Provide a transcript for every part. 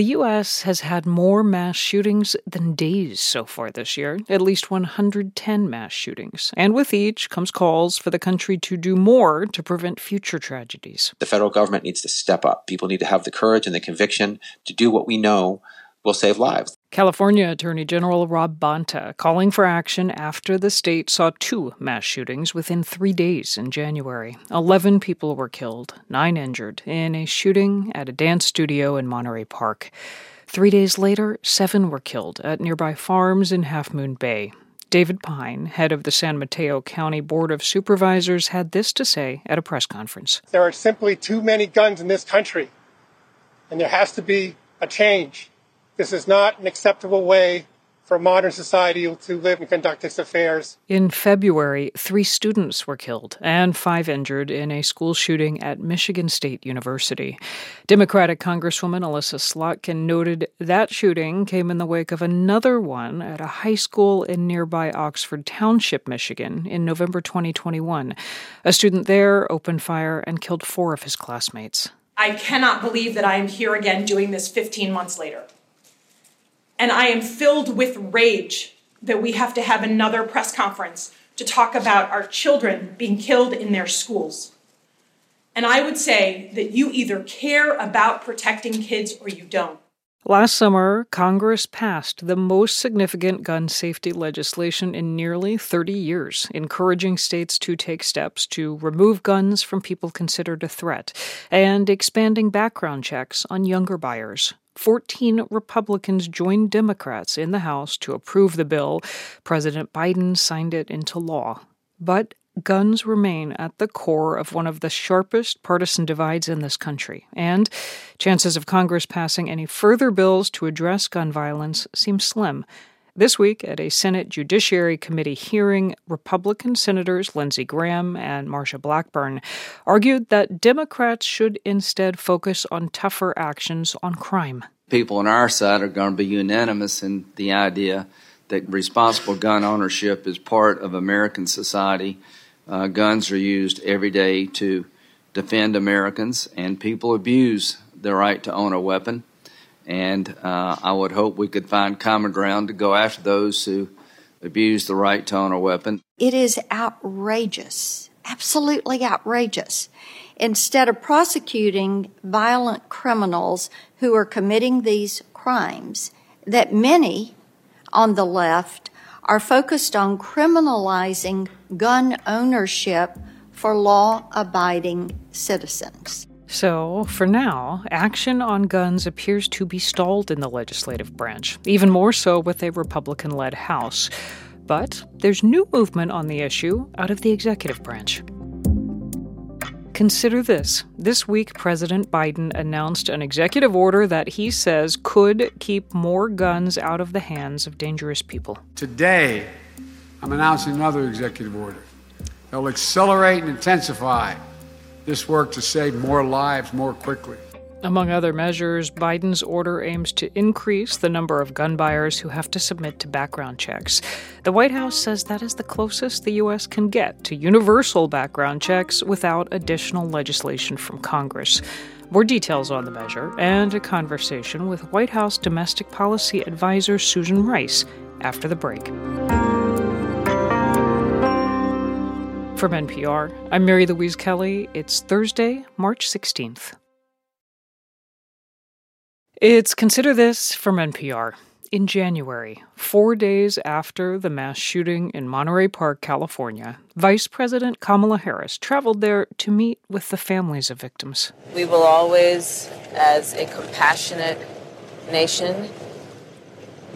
The U.S. has had more mass shootings than days so far this year, at least 110 mass shootings. And with each comes calls for the country to do more to prevent future tragedies. The federal government needs to step up. People need to have the courage and the conviction to do what we know will save lives. California Attorney General Rob Bonta calling for action after the state saw two mass shootings within three days in January. Eleven people were killed, nine injured, in a shooting at a dance studio in Monterey Park. Three days later, seven were killed at nearby farms in Half Moon Bay. David Pine, head of the San Mateo County Board of Supervisors, had this to say at a press conference. There are simply too many guns in this country, and there has to be a change. This is not an acceptable way for modern society to live and conduct its affairs. In February, three students were killed and five injured in a school shooting at Michigan State University. Democratic Congresswoman Elissa Slotkin noted that shooting came in the wake of another one at a high school in nearby Oxford Township, Michigan, in November 2021. A student there opened fire and killed four of his classmates. I cannot believe that I am here again doing this 15 months later. And I am filled with rage that we have to have another press conference to talk about our children being killed in their schools. And I would say that you either care about protecting kids or you don't. Last summer, Congress passed the most significant gun safety legislation in nearly 30 years, encouraging states to take steps to remove guns from people considered a threat and expanding background checks on younger buyers. 14 Republicans joined Democrats in the House to approve the bill. President Biden signed it into law. But guns remain at the core of one of the sharpest partisan divides in this country, and chances of Congress passing any further bills to address gun violence seem slim. This week, at a Senate Judiciary Committee hearing, Republican Senators Lindsey Graham and Marsha Blackburn argued that Democrats should instead focus on tougher actions on crime. People on our side are going to be unanimous in the idea that responsible gun ownership is part of American society. Uh, guns are used every day to defend Americans, and people abuse the right to own a weapon. And uh, I would hope we could find common ground to go after those who abuse the right to own a weapon. It is outrageous, absolutely outrageous. Instead of prosecuting violent criminals who are committing these crimes, that many on the left are focused on criminalizing gun ownership for law abiding citizens. So, for now, action on guns appears to be stalled in the legislative branch, even more so with a Republican led House. But there's new movement on the issue out of the executive branch. Consider this. This week, President Biden announced an executive order that he says could keep more guns out of the hands of dangerous people. Today, I'm announcing another executive order that will accelerate and intensify this work to save more lives more quickly. Among other measures, Biden's order aims to increase the number of gun buyers who have to submit to background checks. The White House says that is the closest the U.S. can get to universal background checks without additional legislation from Congress. More details on the measure and a conversation with White House domestic policy advisor Susan Rice after the break. From NPR, I'm Mary Louise Kelly. It's Thursday, March 16th. It's Consider This from NPR. In January, four days after the mass shooting in Monterey Park, California, Vice President Kamala Harris traveled there to meet with the families of victims. We will always, as a compassionate nation,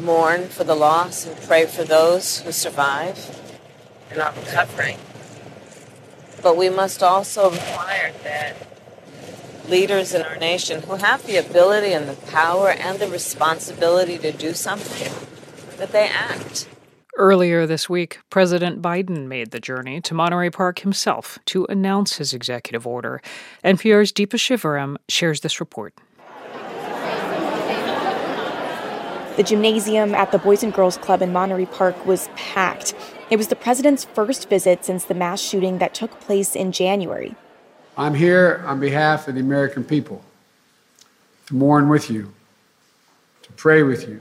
mourn for the loss and pray for those who survive and are recovering. But we must also require that leaders in our nation who have the ability and the power and the responsibility to do something, that they act. Earlier this week, President Biden made the journey to Monterey Park himself to announce his executive order. NPR's Deepa Shivaram shares this report. The gymnasium at the Boys and Girls Club in Monterey Park was packed. It was the president's first visit since the mass shooting that took place in January. I'm here on behalf of the American people to mourn with you to pray with you,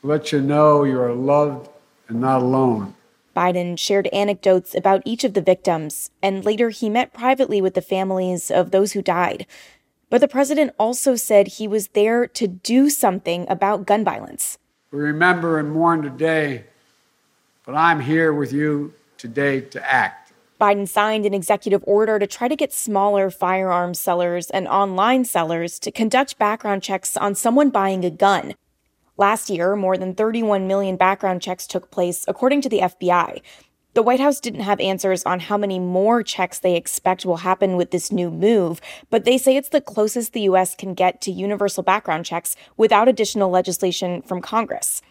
to let you know you are loved and not alone. Biden shared anecdotes about each of the victims, and later he met privately with the families of those who died. But the president also said he was there to do something about gun violence. We remember and mourn today, but I'm here with you today to act. Biden signed an executive order to try to get smaller firearms sellers and online sellers to conduct background checks on someone buying a gun. Last year, more than 31 million background checks took place, according to the FBI. The White House didn't have answers on how many more checks they expect will happen with this new move, but they say it's the closest the U.S. can get to universal background checks without additional legislation from Congress.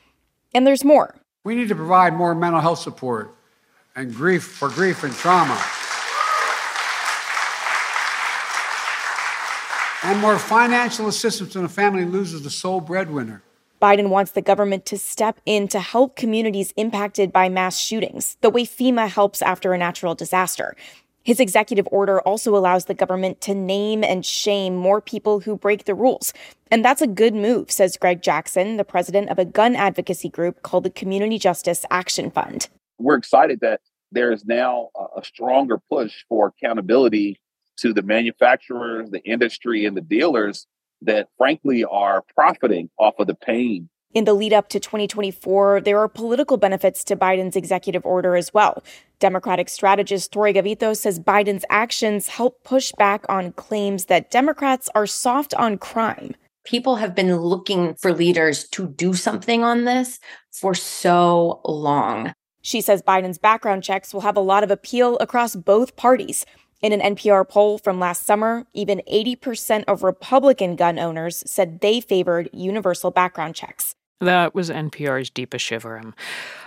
And there's more. We need to provide more mental health support and grief for grief and trauma. And more financial assistance when a family loses the sole breadwinner. Biden wants the government to step in to help communities impacted by mass shootings, the way FEMA helps after a natural disaster. His executive order also allows the government to name and shame more people who break the rules. And that's a good move, says Greg Jackson, the president of a gun advocacy group called the Community Justice Action Fund. We're excited that there is now a stronger push for accountability to the manufacturers, the industry, and the dealers that frankly are profiting off of the pain. In the lead up to 2024, there are political benefits to Biden's executive order as well. Democratic strategist Tory Gavito says Biden's actions help push back on claims that Democrats are soft on crime. People have been looking for leaders to do something on this for so long. She says Biden's background checks will have a lot of appeal across both parties. In an NPR poll from last summer, even 80% of Republican gun owners said they favored universal background checks. That was NPR's Deepa Shivaram.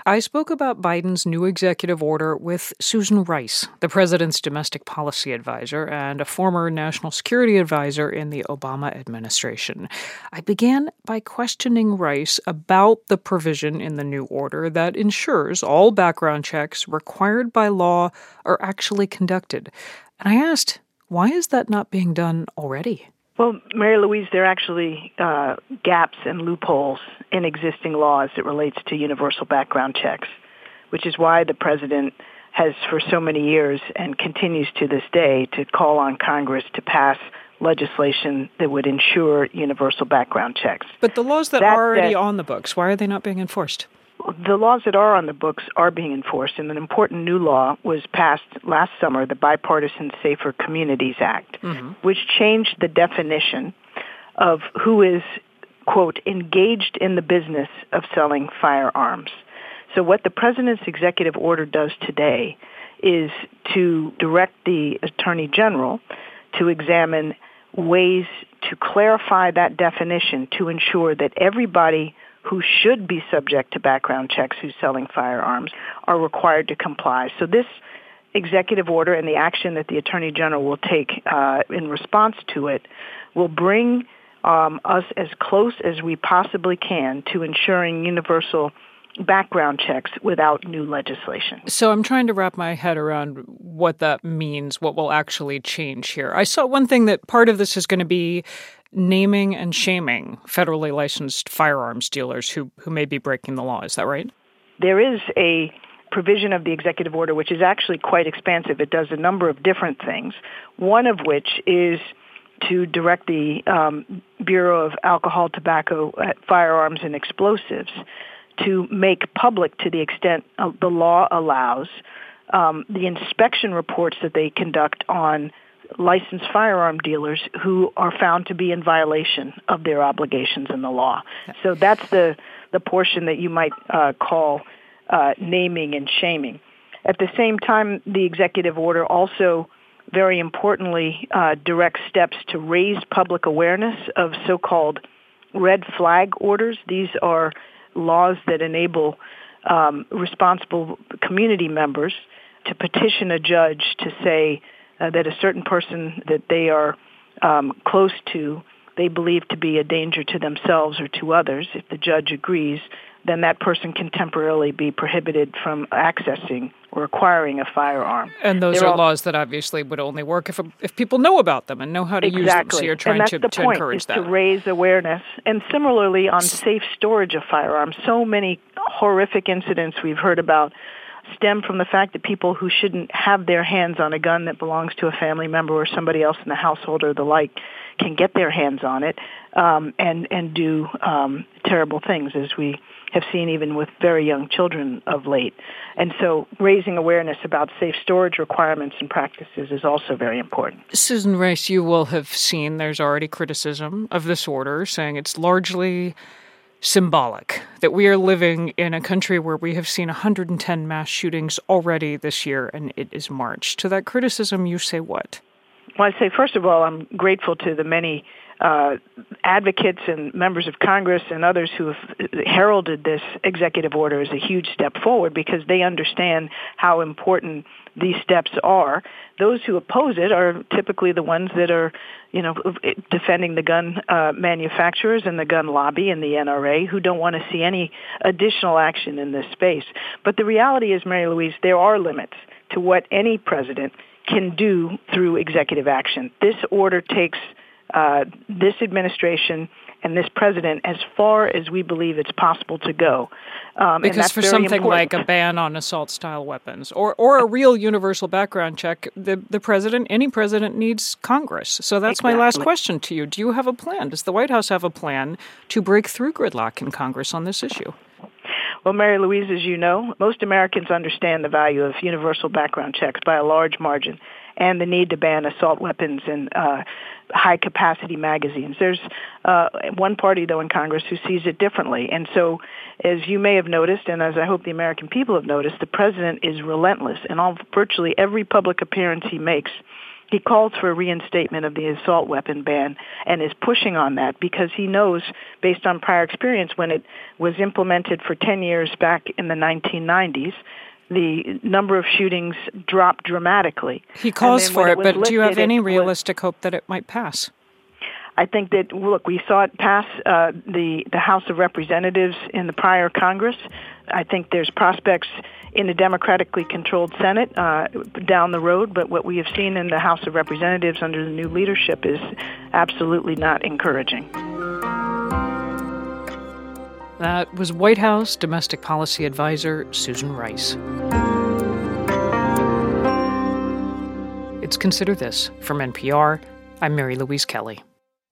I spoke about Biden's new executive order with Susan Rice, the president's domestic policy advisor and a former national security advisor in the Obama administration. I began by questioning Rice about the provision in the new order that ensures all background checks required by law are actually conducted. And I asked, why is that not being done already? Well, Mary Louise, there are actually uh, gaps and loopholes in existing laws that relates to universal background checks, which is why the president has for so many years and continues to this day to call on Congress to pass legislation that would ensure universal background checks. But the laws that, that are already that, on the books, why are they not being enforced? The laws that are on the books are being enforced, and an important new law was passed last summer, the Bipartisan Safer Communities Act, mm-hmm. which changed the definition of who is, quote, engaged in the business of selling firearms. So what the President's executive order does today is to direct the Attorney General to examine ways to clarify that definition to ensure that everybody who should be subject to background checks who's selling firearms are required to comply. So this executive order and the action that the Attorney General will take uh, in response to it will bring um, us as close as we possibly can to ensuring universal background checks without new legislation. So I'm trying to wrap my head around what that means, what will actually change here. I saw one thing that part of this is going to be naming and shaming federally licensed firearms dealers who, who may be breaking the law. Is that right? There is a provision of the executive order which is actually quite expansive. It does a number of different things, one of which is to direct the um, Bureau of Alcohol, Tobacco, uh, Firearms, and Explosives to make public, to the extent uh, the law allows, um, the inspection reports that they conduct on licensed firearm dealers who are found to be in violation of their obligations in the law. So that's the, the portion that you might uh, call uh, naming and shaming. At the same time, the executive order also very importantly uh, directs steps to raise public awareness of so-called red flag orders. These are laws that enable um, responsible community members to petition a judge to say, uh, that a certain person that they are um, close to, they believe to be a danger to themselves or to others. If the judge agrees, then that person can temporarily be prohibited from accessing or acquiring a firearm. And those They're are all- laws that obviously would only work if if people know about them and know how to exactly. use them. So you're trying and that's to, the to point, encourage is that. to raise awareness. And similarly, on safe storage of firearms, so many horrific incidents we've heard about stem from the fact that people who shouldn't have their hands on a gun that belongs to a family member or somebody else in the household or the like can get their hands on it um, and and do um, terrible things, as we have seen even with very young children of late. And so, raising awareness about safe storage requirements and practices is also very important. Susan Rice, you will have seen there's already criticism of this order, saying it's largely symbolic that we are living in a country where we have seen 110 mass shootings already this year and it is March. To that criticism, you say what? Well, I'd say, first of all, I'm grateful to the many uh, advocates and members of Congress and others who have heralded this executive order as a huge step forward because they understand how important these steps are. Those who oppose it are typically the ones that are, you know, defending the gun uh, manufacturers and the gun lobby and the NRA who don't want to see any additional action in this space. But the reality is, Mary Louise, there are limits to what any president can do through executive action. This order takes uh, this administration and this president as far as we believe it's possible to go. Um, and Because that's for something important. like a ban on assault style weapons or, or a real universal background check, the, the president, any president needs Congress. So that's my last question to you. Do you have a plan? Does the White House have a plan to break through gridlock in Congress on this issue? Well, Mary Louise, as you know, most Americans understand the value of universal background checks by a large margin and the need to ban assault weapons and uh, high capacity magazines. There's uh, one party, though, in Congress who sees it differently. And so, as you may have noticed, and as I hope the American people have noticed, the president is relentless in all, virtually every public appearance he makes. He calls for a reinstatement of the assault weapon ban and is pushing on that because he knows, based on prior experience, when it was implemented for 10 years back in the 1990s, the number of shootings dropped dramatically. He calls for it, was but do you have any it was- realistic hope that it might pass? I think that look, we saw it pass uh, the the House of Representatives in the prior Congress. I think there's prospects in the democratically controlled Senate uh, down the road, but what we have seen in the House of Representatives under the new leadership is absolutely not encouraging. That was White House Domestic Policy Advisor Susan Rice. It's Consider This from NPR. I'm Mary Louise Kelly.